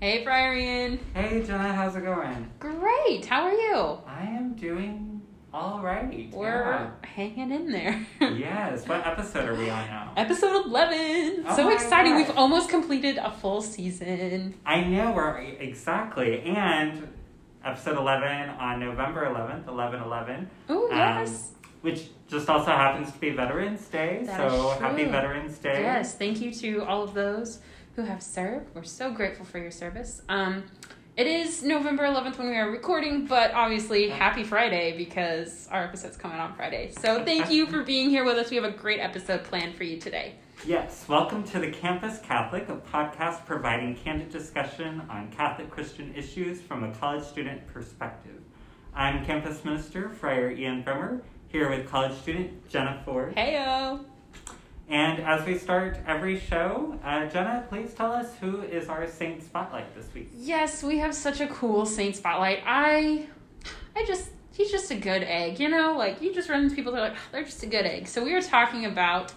Hey, Friar Ian. Hey Jenna, how's it going? Great. How are you? I am doing all right. We're hanging in there. yes. What episode are we on now? Episode 11. Oh so exciting. God. We've almost completed a full season. I know we're exactly and episode eleven on November eleventh, eleven eleven. Oh, Um, yes. Which just also happens to be Veterans Day. That so happy. Veterans Day. Yes. Thank you to all of those who have served. We're so grateful for your service. Um, it is November 11th when we are recording, but obviously, happy Friday because our episode's coming on Friday. So, thank you for being here with us. We have a great episode planned for you today. Yes, welcome to the Campus Catholic, a podcast providing candid discussion on Catholic Christian issues from a college student perspective. I'm campus minister Friar Ian Bremer, here with college student Jenna Ford. Heyo! And as we start every show, uh, Jenna, please tell us who is our Saint Spotlight this week. Yes, we have such a cool Saint Spotlight. I, I just, he's just a good egg, you know? Like, you just run into people, they're like, "Oh, they're just a good egg. So we are talking about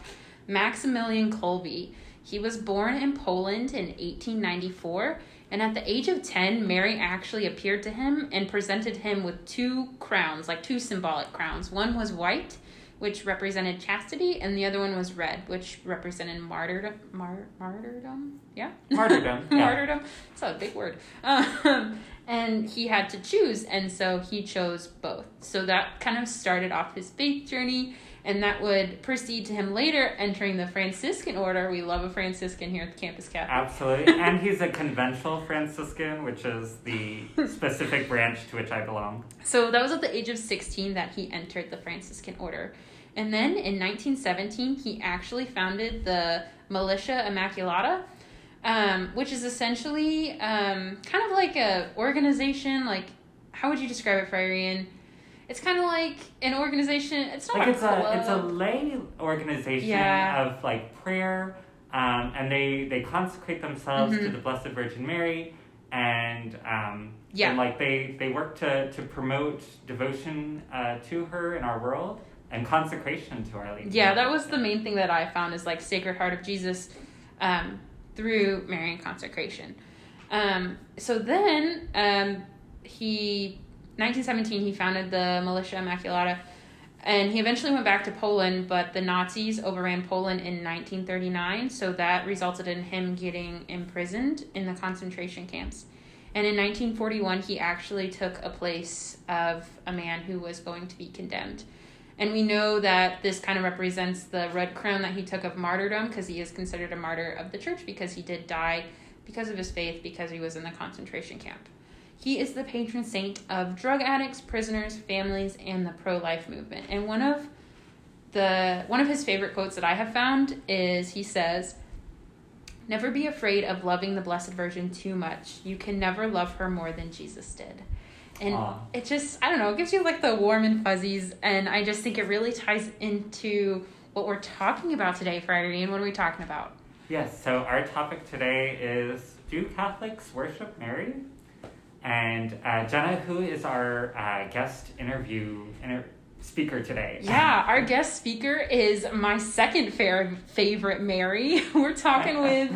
Maximilian Kolbe. He was born in Poland in 1894, and at the age of 10, Mary actually appeared to him and presented him with two crowns, like two symbolic crowns. One was white, which represented chastity, and the other one was red, which represented martyrdom. Mar- martyrdom? Yeah? Martyrdom, yeah. martyrdom. It's a big word. Um, and he had to choose, and so he chose both. So that kind of started off his faith journey, and that would proceed to him later entering the Franciscan order. We love a Franciscan here at the Campus Catholic. Absolutely. and he's a Conventual Franciscan, which is the specific branch to which I belong. So that was at the age of 16 that he entered the Franciscan order. And then in 1917, he actually founded the Militia Immaculata, um, which is essentially um, kind of like a organization. Like, how would you describe it, Friar Ian? It's kind of like an organization. It's not like a it's club. a it's a lay organization Yeah. of like prayer um, and they they consecrate themselves to Mhm. the blessed virgin mary and um, Yeah. and like they they work to to promote devotion uh, to her in our world and consecration to our lady Yeah, that was the main thing that I found is like Sacred Heart of Jesus um, through Marian consecration. Um, so then um, he, 1917, he founded the Militia Immaculata, and he eventually went back to Poland, but the Nazis overran Poland in 1939, so that resulted in him getting imprisoned in the concentration camps. And in 1941, he actually took a place of a man who was going to be condemned. And we know that this kind of represents the red crown that he took of martyrdom because he is considered a martyr of the church because he did die because of his faith because he was in the concentration camp. He is the patron saint of drug addicts, prisoners, families, and the pro-life movement. And one of the one of his favorite quotes that I have found is he says, "Never be afraid of loving the Blessed Virgin too much. You can never love her more than Jesus did." And it just I don't know, it gives you like the warm and fuzzies and I just think it really ties into what we're talking about today, Friday. And what are we talking about? yes so our topic today is do catholics worship mary and uh, jenna who is our uh, guest interview inter- speaker today Yeah, our guest speaker is my second fair favorite Mary. We're talking with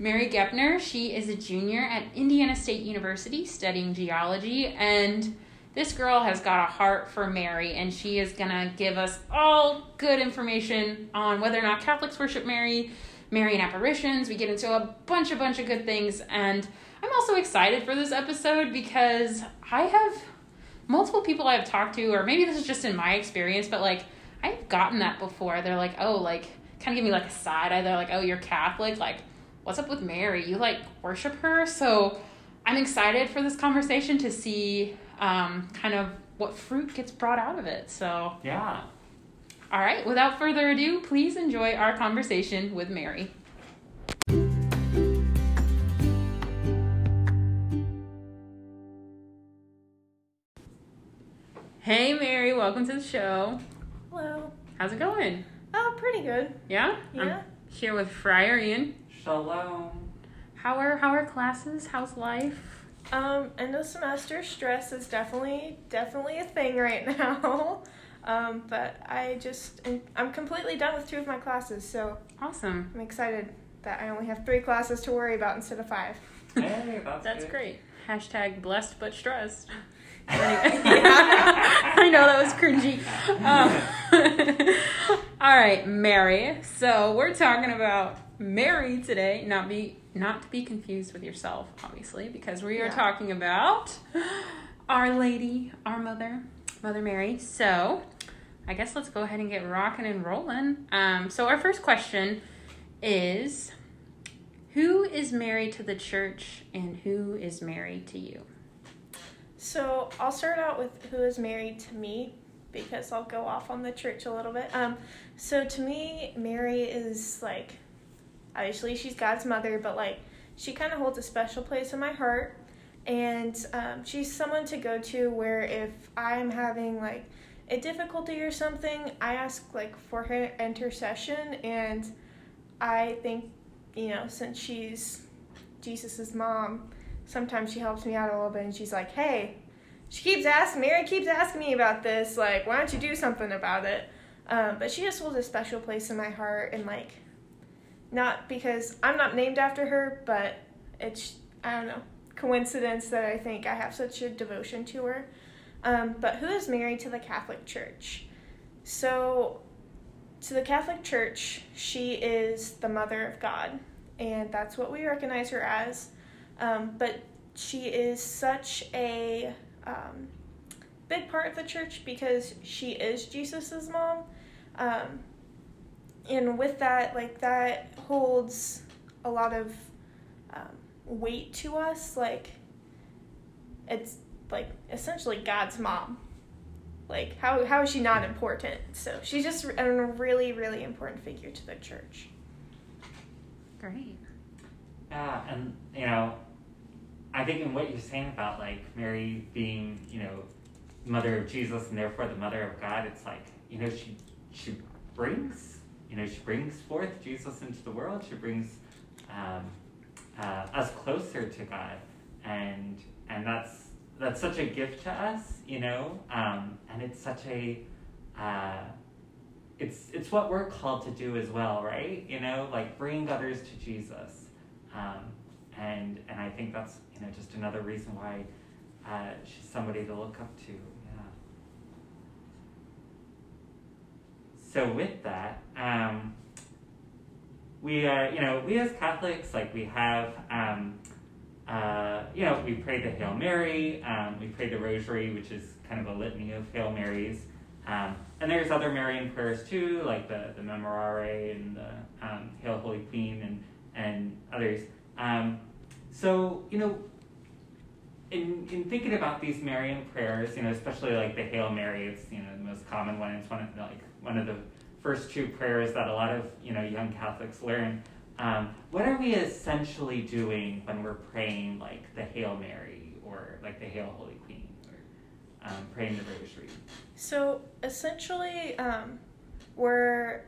Mary Goeppner. She is a junior at Indiana State University studying geology and this girl has got a heart for Mary and she is going to give us all good information on whether or not Catholics worship Mary, Marian apparitions. We get into a bunch a bunch of good things and I'm also excited for this episode because I have multiple people I've talked to, or maybe this is just in my experience, but like I've gotten that before. They're like, oh, like kind of give me like a side eye. They're like, oh, you're Catholic. Like, what's up with Mary? You like worship her? So I'm excited for this conversation to see um, kind of what fruit gets brought out of it. So, yeah all right, without further ado, please enjoy our conversation with Mary. Hey, Mary, welcome to the show. Hello. How's it going? Oh, pretty good. Yeah? Yeah. I'm here with Friar Ian. shalom How are how are classes? How's life? Um, end of semester stress is definitely definitely a thing right now. Um, but I just I'm completely done with two of my classes, so Awesome. I'm excited that I only have three classes to worry about instead of five. Hey, that's, That's great. Hashtag blessed but stressed. I know that was cringy. Um, all right, Mary. So we're talking about Mary today. Not be not to be confused with yourself, obviously, because we are Yeah. talking about Our Lady, our Mother, Mother Mary. So I guess let's go ahead and get rocking and rolling. Um, so our first question is. Who is Mary to the church and who is Mary to you? So I'll start out with who is Mary to me because I'll go off on the church a little bit. Um, so to me, Mary is like, obviously she's God's mother, but like she kind of holds a special place in my heart, and um, she's someone to go to where if I'm having like a difficulty or something, I ask like for her intercession, and I think you know since she's Jesus's mom sometimes she helps me out a little bit and she's like, hey, she keeps asking, Mary keeps asking me about this. Like, why don't you do something about it? Um, but she just holds a special place in my heart and like, not because I'm not named after her, but it's, I don't know, coincidence that I think I have such a devotion to her. Um, but who is Mary to the Catholic Church? So, to the Catholic Church, she is the Mother of God, and that's what we recognize her as. Um, but she is such a um, big part of the church because she is Jesus's mom. Um, and with that, like that holds a lot of um, weight to us. Like it's like essentially God's mom. Like how how is she not important? So she's just a really really important figure to the church. Great. Yeah, and you know, I think in what you're saying about like Mary being, you know, mother of Jesus and therefore the mother of God, it's like, you know, she she brings, you know, she brings forth Jesus into the world. She brings um, uh, us closer to God, and and that's that's such a gift to us, you know, um, and it's such a uh, it's it's what we're called to do as well, right? You know, like bring others to Jesus, um, and and I think that's you know just another reason why uh, she's somebody to look up to. Yeah. So with that, um, we are you know we as Catholics like we have. Um, uh, you know, we pray the Hail Mary, um, we pray the Rosary, which is kind of a litany of Hail Marys. Um, and there's other Marian prayers too, like the, the Memorare and the um, Hail Holy Queen and, and others. Um, so, you know, in, in thinking about these Marian prayers, you know, especially like the Hail Mary, it's, you know, the most common one. It's one of, like, one of the first two prayers that a lot of, you know, young Catholics learn. Um, what are we essentially doing when we're praying like the Hail Mary or like the Hail Holy Queen or um, praying the Rosary? So essentially, um, we're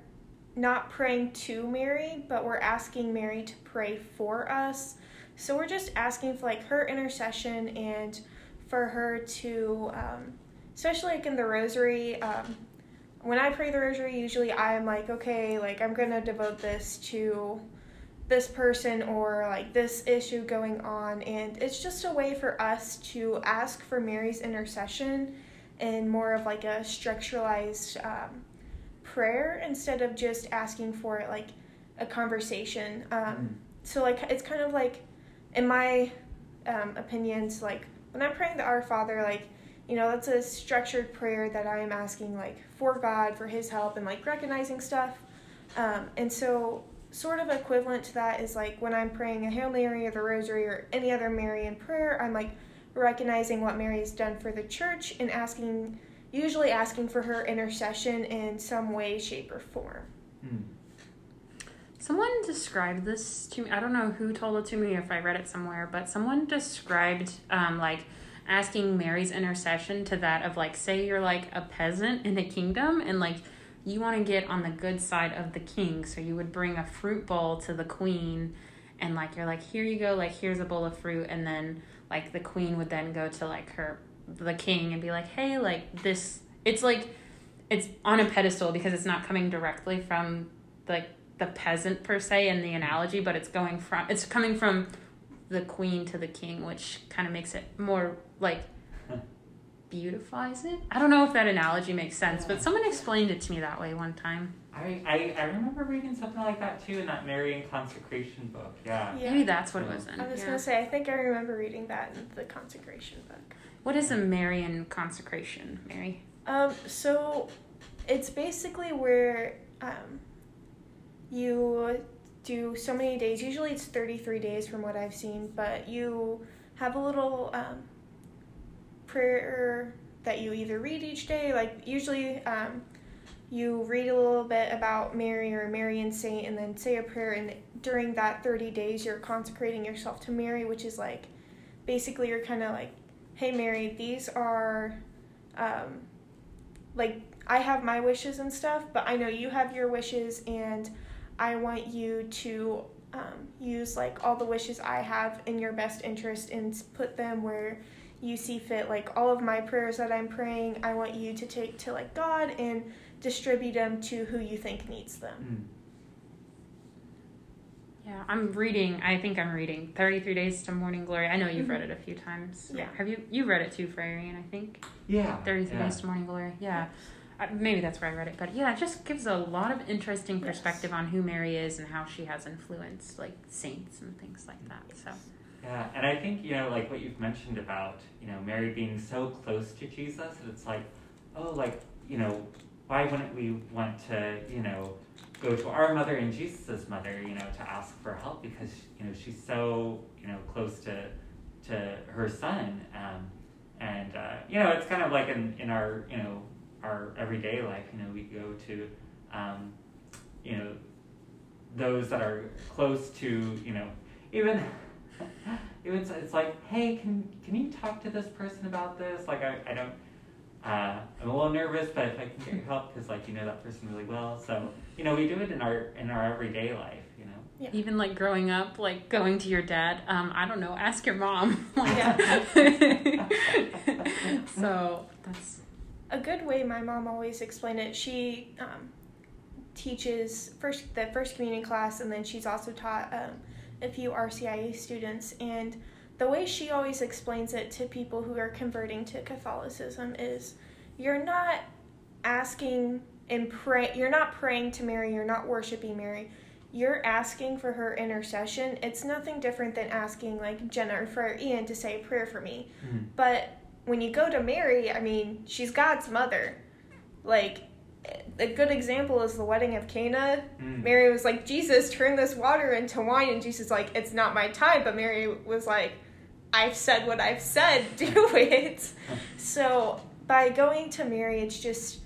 not praying to Mary, but we're asking Mary to pray for us. So we're just asking for like her intercession and for her to, um, especially like in the Rosary. Um, when I pray the Rosary, usually I'm like, okay, like I'm gonna devote this to this person or like this issue going on, and it's just a way for us to ask for Mary's intercession in more of like a structuralized um, prayer instead of just asking for like a conversation. Um, so like it's kind of like, in my um, opinions, like when I'm praying the Our Father, like you know that's a structured prayer that I am asking like for God for His help and like recognizing stuff. Um, and so sort of equivalent to that is like when I'm praying a Hail Mary or the Rosary or any other Marian prayer, I'm like recognizing what Mary has done for the church and asking, usually asking for her intercession in some way, shape, or form. Hmm. Someone described this to me. I don't know who told it to me if I read it somewhere, but someone described um, like asking Mary's intercession to that of like, say you're like a peasant in a kingdom and like you want to get on the good side of the king. So you would bring a fruit bowl to the queen and like you're like, here you go, like here's a bowl of fruit. And then like the queen would then go to like her, the king and be like, hey, like this, it's like, it's on a pedestal because it's not coming directly from like the peasant per se in the analogy, but it's going from it's coming from the queen to the king, which kind of makes it more like beautifies it. I don't know if that analogy makes sense, but someone explained it to me that way one time. I, I, I remember reading something like that too in that Marian Consecration book. Yeah. Yeah. Maybe that's what it was in. I was yeah. gonna say, I think I remember reading that in the consecration book. What is a Marian consecration, Mary? Um, so it's basically where um, you do so many days. Usually it's 33 days from what I've seen, but you have a little um, prayer that you either read each day. Like usually um, you read a little bit about Mary or Mary and saint and then say a prayer. And during that 30 days, you're consecrating yourself to Mary, which is like basically you're kind of like, hey, Mary, these are. Um, like I have my wishes and stuff, but I know you have your wishes, and I want you to um, use like all the wishes I have in your best interest and put them where you see fit. Like all of my prayers that I'm praying, I want you to take to like God and distribute them to who you think needs them. Mm. Yeah, I'm reading. I think I'm reading 33 Days to Morning Glory. I know you've read it a few times. Yeah. Have you? You read it too, Friar Ian, I think. Yeah. 33 yeah. Days to Morning Glory. Yeah. Maybe that's where I read it, but yeah, it just gives a lot of interesting Yes. perspective on who Mary is and how she has influenced like saints and things like that. So Yeah, and I think, you know, like what you've mentioned about, you know, Mary being so close to Jesus, and it's like, oh, like, you know, why wouldn't we want to, you know, go to our mother and Jesus' mother, you know, to ask for help because, you know, she's so, you know, close to to her son. Um, and, uh, you know, it's kind of like in, in our, you know, our everyday life, you know, we go to, um, you know, those that are close to, you know, even even it's, it's like, hey, can can you talk to this person about this? Like, I, I don't, uh, I'm a little nervous, but if I can get your help, because like you know that person really well, so you know we do it in our in our everyday life, you know. Yeah. even like growing up, like going to your dad. Um, I don't know. Ask your mom. Like- Yeah. so that's a good way my mom always explained it she um, teaches first the first communion class and then she's also taught um, a few rcia students and the way she always explains it to people who are converting to catholicism is you're not asking and pray you're not praying to mary you're not worshiping mary. You're asking for her intercession. It's nothing different than asking like jenna or friar ian to say a prayer for me. Mm. but when you go to Mary, I mean, she's God's mother. Like, a good example is the wedding of Cana. Mm. Mary was like, Jesus, turn this water into wine. And Jesus, like, it's not my time. But Mary was like, I've said what I've said, do it. so, by going to Mary, it's just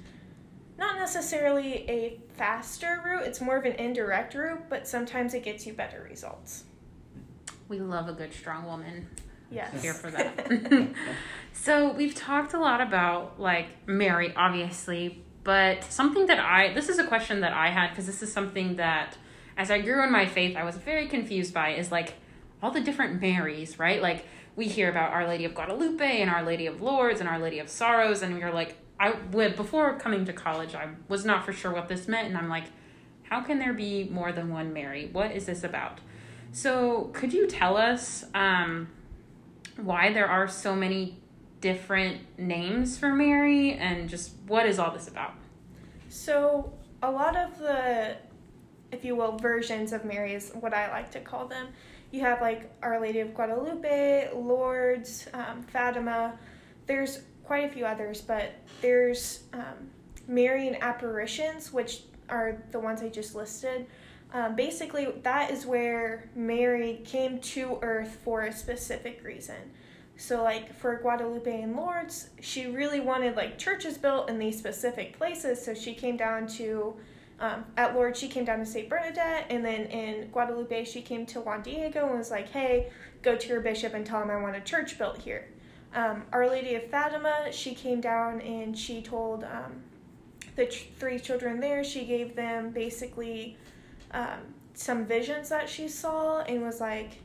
not necessarily a faster route, it's more of an indirect route, but sometimes it gets you better results. we love a good strong woman. Yes. Here for that. so we've talked a lot about like Mary, obviously, but something that I this is a question that I had because this is something that as I grew in my faith, I was very confused by is like all the different Marys, right? Like we hear about Our Lady of Guadalupe and Our Lady of Lourdes and Our Lady of Sorrows, and we are like, I would before coming to college, I was not for sure what this meant, and I'm like, how can there be more than one Mary? What is this about? So could you tell us um, why there are so many different names for Mary and just what is all this about? So, a lot of the, if you will, versions of Mary is what I like to call them. You have like Our Lady of Guadalupe, Lourdes, um, Fatima. There's quite a few others, but there's um, Marian apparitions, which are the ones I just listed. Um, basically, that is where Mary came to earth for a specific reason. So, like for Guadalupe and Lourdes, she really wanted like churches built in these specific places. So she came down to, um, at Lourdes, she came down to St. Bernadette, and then in Guadalupe, she came to Juan Diego and was like, hey, go to your bishop and tell him I want a church built here. Um, Our Lady of Fatima, she came down and she told um, the ch- three children there, she gave them basically um, some visions that she saw and was like,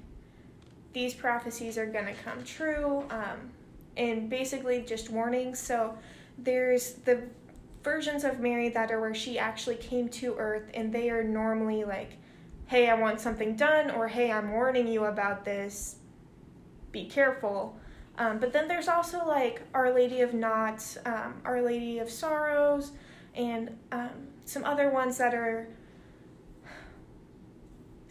these prophecies are going to come true um, and basically just warnings so there's the versions of mary that are where she actually came to earth and they are normally like hey i want something done or hey i'm warning you about this be careful. Um, but then there's also like Our Lady of Knots, um, Our Lady of Sorrows, and um, some other ones that are.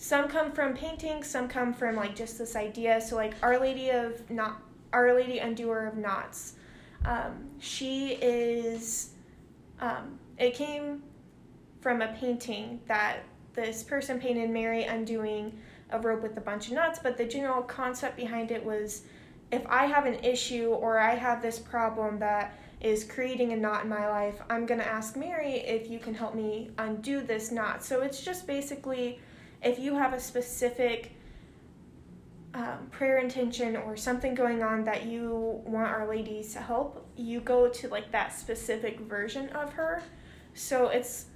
Some come from painting, some come from like just this idea. So like Our Lady of Knot, Our Lady Undoer of Knots. Um, she is. Um, it came from a painting that this person painted Mary undoing a rope with a bunch of knots, but the general concept behind it was if I have an issue or I have this problem that is creating a knot in my life, I'm going to ask Mary if you can help me undo this knot. So it's just basically if you have a specific um, prayer intention or something going on that you want Our Lady to help, you go to like that specific version of her. So it's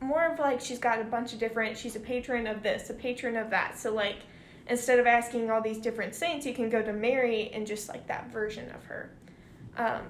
more of like she's got a bunch of different, she's a patron of this, a patron of that. So like instead of asking all these different saints, you can go to Mary and just like that version of her. Um,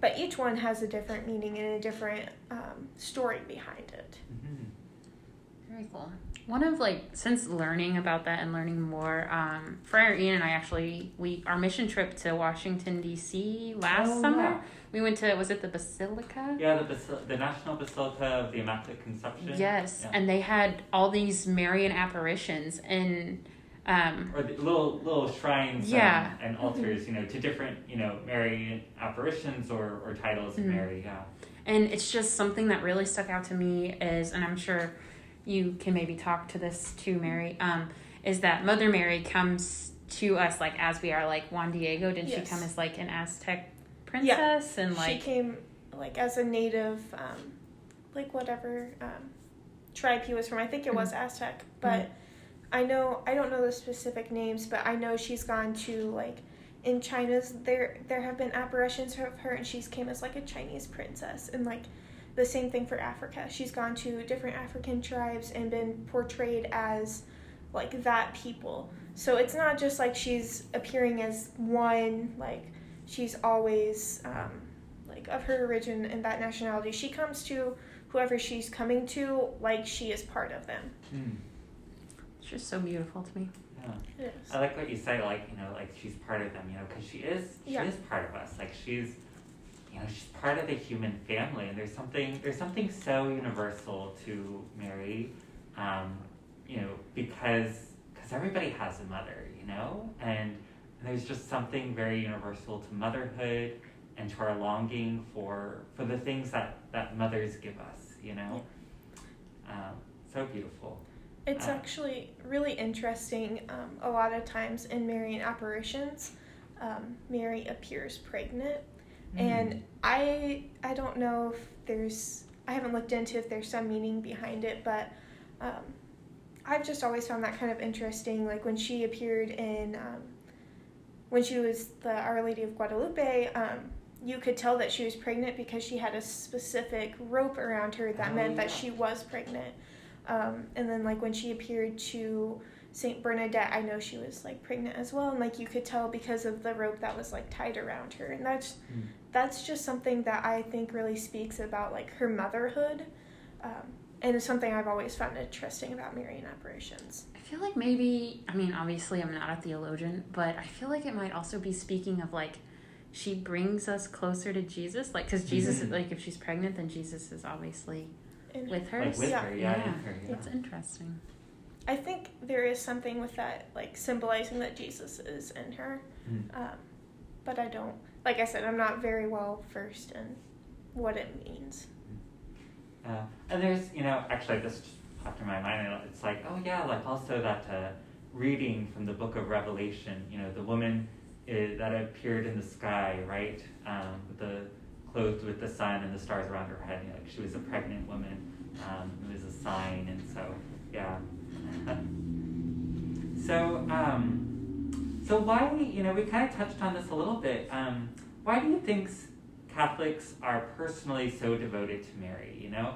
but each one has a different meaning and a different um, story behind it. Mm-hmm. Very cool. One of like since learning about that and learning more, um, Friar Ian and I actually we our mission trip to Washington D.C. last Oh, summer. yeah. We went to was it the Basilica? Yeah, the, Basil- the National Basilica of the Immaculate Conception. Yes, Yeah. and they had all these Marian apparitions and um, or the little little shrines Yeah. and, and altars, you know, to different, you know, Mary apparitions or, or titles of Mhm. Mary, yeah. And it's just something that really stuck out to me is, and I'm sure you can maybe talk to this too, Mary, um, is that Mother Mary comes to us like as we are, like Juan Diego. Didn't Yes. she come as like an Aztec princess? And like she came like as a native, um, like whatever um, tribe he was from. I think it was Aztec, but I know I don't know the specific names, but I know she's gone to like in China's there there have been apparitions of her, and she's came as like a Chinese princess, and like the same thing for Africa. She's gone to different African tribes and been portrayed as like that people. So it's not just like she's appearing as one like she's always um, like of her origin and that nationality. She comes to whoever she's coming to like she is part of them. Mm, it's just so beautiful to me. yeah. It is. I like what you say, like, you know, like she's part of them, you know, because she is, she Yeah. is part of us. Like, she's, you know, she's part of the human family. And there's something, there's something so universal to Mary, um, you know, because, because everybody has a mother, you know? And there's just something very universal to motherhood and to our longing for, for the things that, that mothers give us, you know? Um, so beautiful. It's Ah. actually really interesting. Um, a lot of times in Marian apparitions, um, Mary appears pregnant, and I I don't know if there's I haven't looked into if there's some meaning behind it, but um, I've just always found that kind of interesting. Like when she appeared in um, when she was the Our Lady of Guadalupe. Um, you could tell that she was pregnant because she had a specific rope around her that Oh, meant that she was pregnant. Um, and then like when she appeared to Saint Bernadette, I know she was like pregnant as well, and like you could tell because of the rope that was like tied around her, and that's Mm. that's just something that I think really speaks about like her motherhood, um, and it's something I've always found interesting about Marian apparitions. I feel like maybe, I mean, obviously I'm not a theologian, but I feel like it might also be speaking of like she brings us closer to Jesus. Like, because Jesus, Mhm. like, if she's pregnant, then Jesus is obviously And with her. Like with Yeah. her, yeah, Yeah. in her, yeah. It's interesting. I think there is something with that, like symbolizing that Jesus is in her, Mm. um, but I don't. Like I said, I'm not very well versed in what it means. Uh, and there's, you know, actually this just popped in my mind. It's like, oh yeah, like also that uh, reading from the book of Revelation. You know, the woman is, that appeared in the sky, right? Um, with the clothed with the sun and the stars around her head. You know, she was a pregnant woman. Um, it was a sign, and so yeah. So um, so why? You know, we kind of touched on this a little bit. Um, why do you think Catholics are personally so devoted to Mary? You know,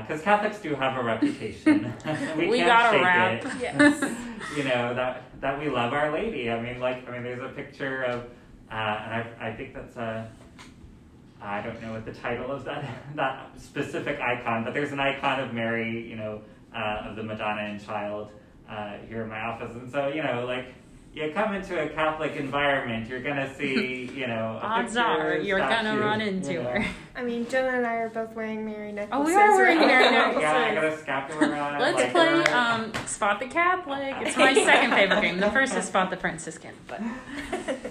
because Catholics do have a reputation. we, We can't got a shake rap. it. Yes. you know that that we love Our Lady. I mean, like I mean, there's a picture of, uh, and I I think that's a. I don't know what the title of that that specific icon, but there's an icon of Mary, you know, uh, of the Madonna and Child uh, here in my office, and so you know, like you come into a Catholic environment, you're gonna see, you know, a Odds picture, are you're gonna run into you know. her. I mean, Jenna and I are both wearing Mary necklaces. Oh, we are wearing right Mary now, necklaces. Yeah, I so- got a scapular on. Let's like, play um, Spot the Catholic. It's my second favorite game. The first is Spot the Franciscan, but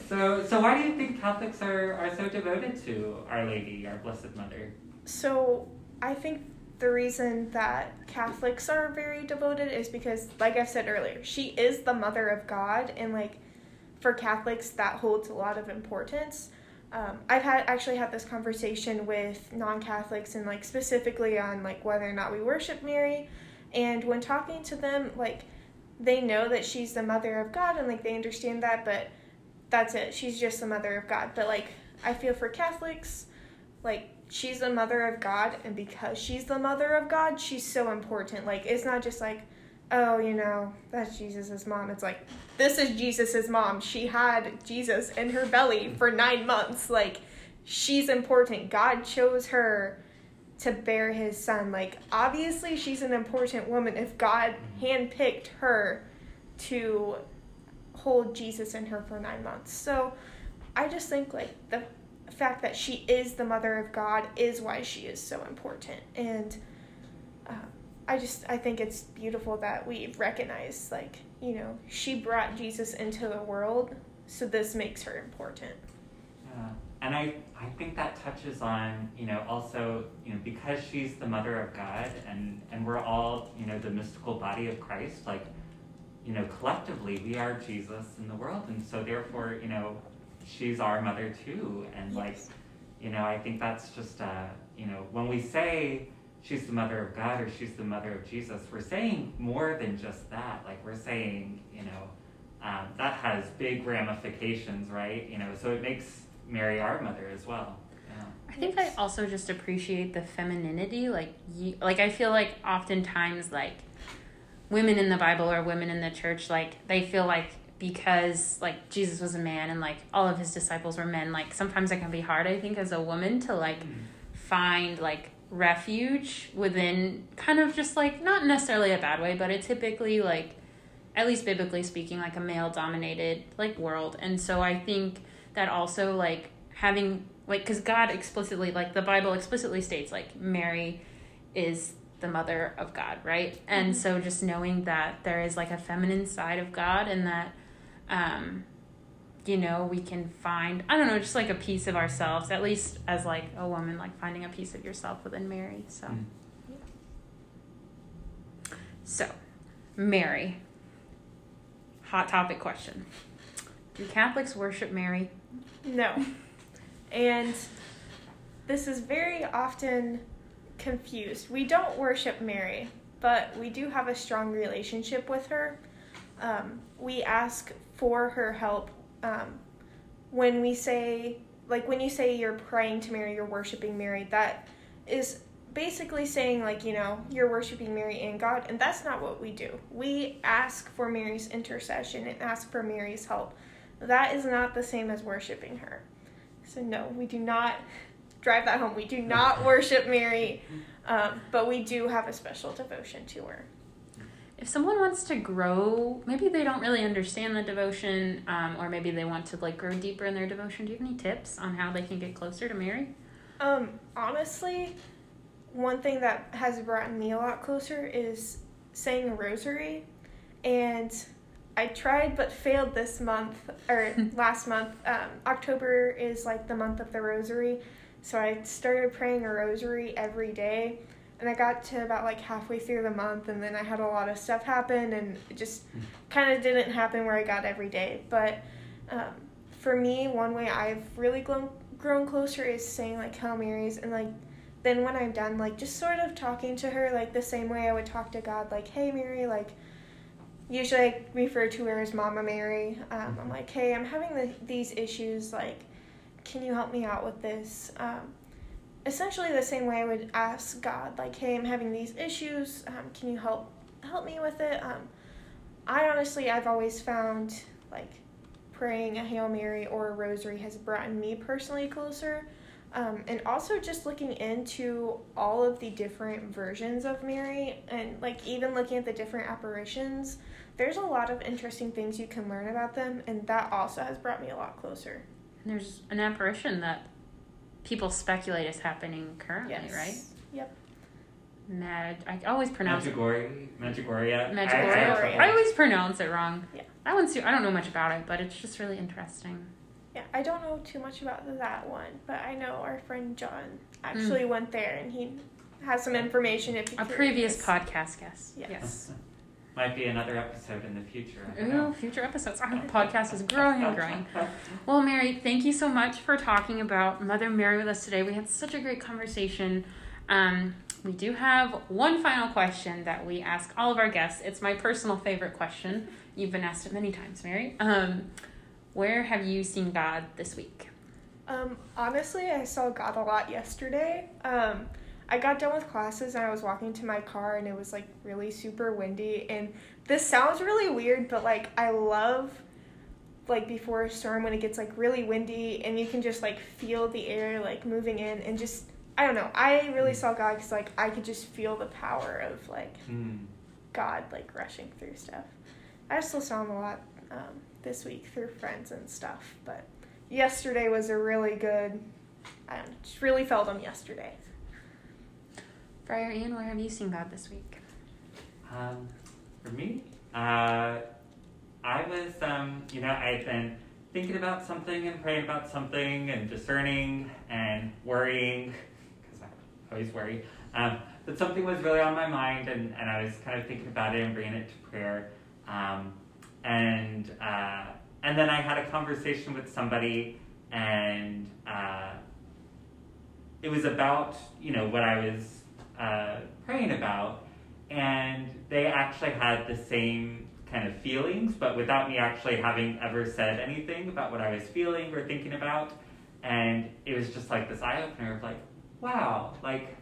So, so why do you think Catholics are, are so devoted to Our Lady, our Blessed Mother? So I think the reason that Catholics are very devoted is because, like I've said earlier, she is the mother of God, and like for Catholics, that holds a lot of importance. Um, I've had actually had this conversation with non-Catholics and like specifically on like whether or not we worship Mary, and when talking to them, like they know that she's the mother of God and like they understand that, but that's it. She's just the mother of God. But like I feel for Catholics, like she's the mother of God, and because she's the mother of God, she's so important. Like it's not just like, oh, you know, that's Jesus's mom. It's like this is Jesus's mom. She had Jesus in her belly for nine months. Like she's important. God chose her to bear his son. Like obviously she's an important woman if God handpicked her to hold Jesus in her for nine months. So I just think like the fact that she is the mother of God is why she is so important. And uh, I just I think it's beautiful that we recognize like you know she brought Jesus into the world, so this makes her important. Yeah. And I, I think that touches on, you know, also, you know, because she's the mother of God and, and we're all, you know, the mystical body of Christ, like, you know, collectively we are Jesus in the world. And so therefore, you know, she's our mother too. And like, you know, I think that's just, uh, you know, when we say she's the mother of God or she's the mother of Jesus, we're saying more than just that. Like, we're saying, you know, um, that has big ramifications, right? You know, so it makes Mary our mother as well. Yeah. I think I also just appreciate the femininity. Like, you, like I feel like oftentimes like women in the Bible or women in the church, like they feel like because like Jesus was a man and like all of his disciples were men, like sometimes it can be hard. I think as a woman to like mm-hmm. find like refuge within kind of just like not necessarily a bad way, but it typically like at least biblically speaking like a male dominated like world. And so I think that also like having like cuz God explicitly like the Bible explicitly states like Mary is the mother of God, right? And mm-hmm. so just knowing that there is like a feminine side of God and that um you know, we can find I don't know, just like a piece of ourselves, at least as like a woman, like finding a piece of yourself within Mary. So Mm. So Mary. Hot topic question. Do Catholics worship Mary? No. And this is very often confused. We don't worship Mary, but we do have a strong relationship with her. Um, we ask for her help um, when we say, like, when you say you're praying to Mary, you're worshiping Mary, that is basically saying, like, you know, you're worshiping Mary and God, and that's not what we do. We ask for Mary's intercession and ask for Mary's help. That is not the same as worshiping her. So, no, we do not drive that home. We do not worship Mary, um, but we do have a special devotion to her. If someone wants to grow, maybe they don't really understand the devotion, um, or maybe they want to like grow deeper in their devotion. Do you have any tips on how they can get closer to Mary? Um, honestly, one thing that has brought me a lot closer is saying a rosary. And I tried but failed this month, or last month. Um, October is like the month of the rosary. So I started praying a rosary every day. And I got to about like halfway through the month, and then I had a lot of stuff happen, and it just kind of didn't happen where I got every day. But um, for me, one way I've really grown, grown closer is saying like Hail Marys, and like then when I'm done, like just sort of talking to her like the same way I would talk to God, like Hey Mary, like usually I refer to her as Mama Mary. Um, I'm like, Hey, I'm having the, these issues, like, can you help me out with this? Um, essentially the same way I would ask God, like, Hey, I'm having these issues. Um, can you help help me with it? Um, I honestly, I've always found like praying a Hail Mary or a rosary has brought me personally closer. Um, and also just looking into all of the different versions of Mary and like even looking at the different apparitions, there's a lot of interesting things you can learn about them, and that also has brought me a lot closer. There's an apparition that people speculate is happening currently, Yes. right? Yep. Mad. I always pronounce it. Medjugorje, Medjugorje. Medjugorje. Medjugorje. I always pronounce it wrong. Yeah. That one's too. I don't know much about it, but it's just really interesting. Yeah, I don't know too much about that one, but I know our friend John actually mm. went there and he has some information if you're A previous curious. podcast guest. Yes. Might be another episode in the future. I don't Ooh, know. future episodes. Our podcast is growing and growing. Well, Mary, thank you so much for talking about Mother Mary with us today. We had such a great conversation. Um, we do have one final question that we ask all of our guests. It's my personal favorite question. You've been asked it many times, Mary. Um, where have you seen God this week? Um, honestly, I saw God a lot yesterday. Um, I got done with classes and I was walking to my car and it was like really super windy. And this sounds really weird, but like I love like before a storm when it gets like really windy and you can just like feel the air like moving in and just I don't know. I really saw God because like I could just feel the power of like Hmm. God like rushing through stuff. I still saw him a lot um, this week through friends and stuff, but yesterday was a really good. I don't know, just really felt him yesterday. Friar Ian, where have you seen God this week? Um, for me, uh, I was, um, you know, I'd been thinking about something and praying about something and discerning and worrying, because I always worry. Um, but something was really on my mind, and, and I was kind of thinking about it and bringing it to prayer. Um, and uh, and then I had a conversation with somebody, and uh, it was about you know what I was uh, praying about, and they actually had the same kind of feelings, but without me actually having ever said anything about what I was feeling or thinking about. And it was just like this eye opener of like, wow, like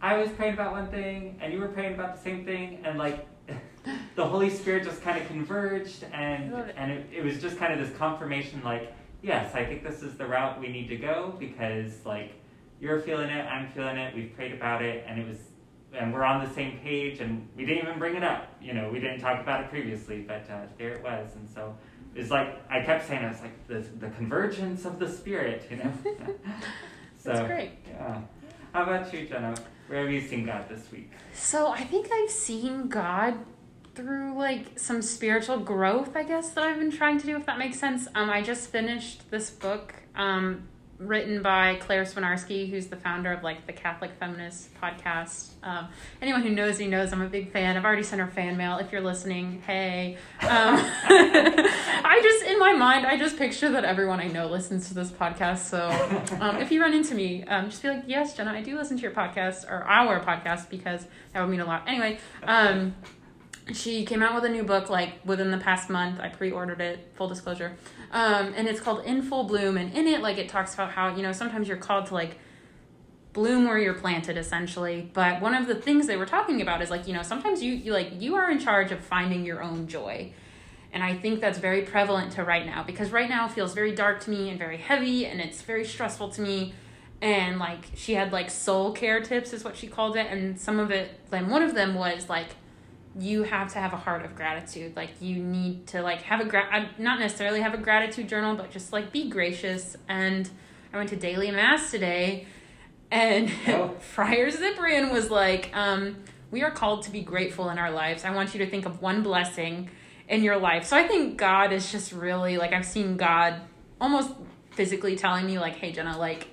I was praying about one thing and you were praying about the same thing, and like the Holy Spirit just kind of converged, and it. and it, it was just kind of this confirmation, like, yes, I think this is the route we need to go because like you're feeling it, I'm feeling it, we've prayed about it, and it was, and we're on the same page, and we didn't even bring it up, you know, we didn't talk about it previously, but uh, there it was, and so it's like I kept saying, I was like the the convergence of the Spirit, you know. so That's great. yeah. How about you, Jenna? Where have you seen God this week? So I think I've seen God through like some spiritual growth, I guess, that I've been trying to do, if that makes sense. Um, I just finished this book, um, written by Claire Swinarski, who's the founder of like the Catholic Feminist podcast. Um, anyone who knows me knows I'm a big fan. I've already sent her fan mail. If you're listening, hey. Um, I just in my mind, I just picture that everyone I know listens to this podcast. So um, if you run into me, um, just be like, yes, Jenna, I do listen to your podcast or our podcast because that would mean a lot. Anyway, um, she came out with a new book like within the past month. I pre-ordered it. Full disclosure, um, and it's called In Full Bloom. And in it, like it talks about how you know sometimes you're called to like bloom where you're planted essentially but one of the things they were talking about is like you know sometimes you, you like you are in charge of finding your own joy and i think that's very prevalent to right now because right now feels very dark to me and very heavy and it's very stressful to me and like she had like soul care tips is what she called it and some of it then one of them was like you have to have a heart of gratitude. Like you need to like have a gra- not necessarily have a gratitude journal but just like be gracious. And i went to daily mass today and Oh. friar cyprian was like um, we are called to be grateful in our lives. I want you to think of one blessing in your life. So i think god is just really like i've seen god almost physically telling me like hey jenna like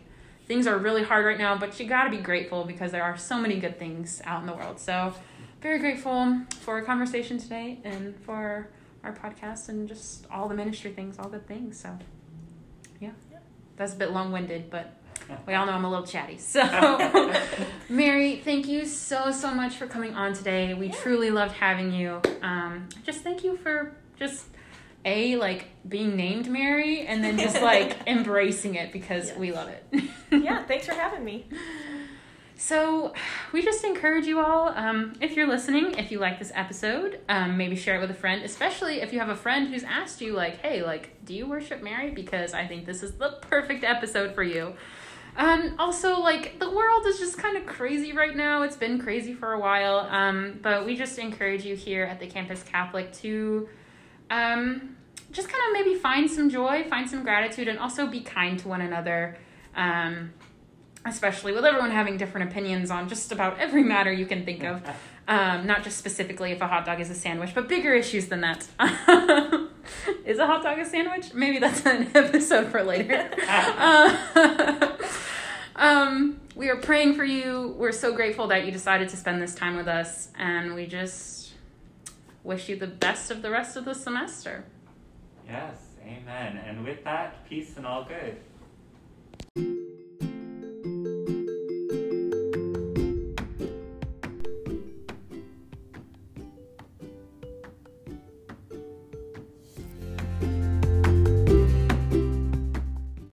things are really hard right now but you got to be grateful because there are so many good things out in the world. So very grateful for our conversation today and for our podcast and just all the ministry things all good things so yeah that's a bit long-winded but we all know I'm a little chatty. So, Mary, thank you so, so much for coming on today. We truly loved having you. Um, just thank you for just a like being named Mary and then just like embracing it because we love it. yeah, thanks for having me. So, we just encourage you all, um, if you're listening, if you like this episode, um, maybe share it with a friend, especially if you have a friend who's asked you, like, hey, like, do you worship Mary? Because I think this is the perfect episode for you. Um, also, like the world is just kind of crazy right now. It's been crazy for a while. Um, but we just encourage you here at the Campus Catholic to um, just kind of maybe find some joy, find some gratitude, and also be kind to one another. Um, especially with everyone having different opinions on just about every matter you can think of. Um, not just specifically if a hot dog is a sandwich, but bigger issues than that. is a hot dog a sandwich? Maybe that's an episode for later. Uh, um, we are praying for you. We're so grateful that you decided to spend this time with us, and we just wish you the best of the rest of the semester. Yes, amen. And with that, peace and all good.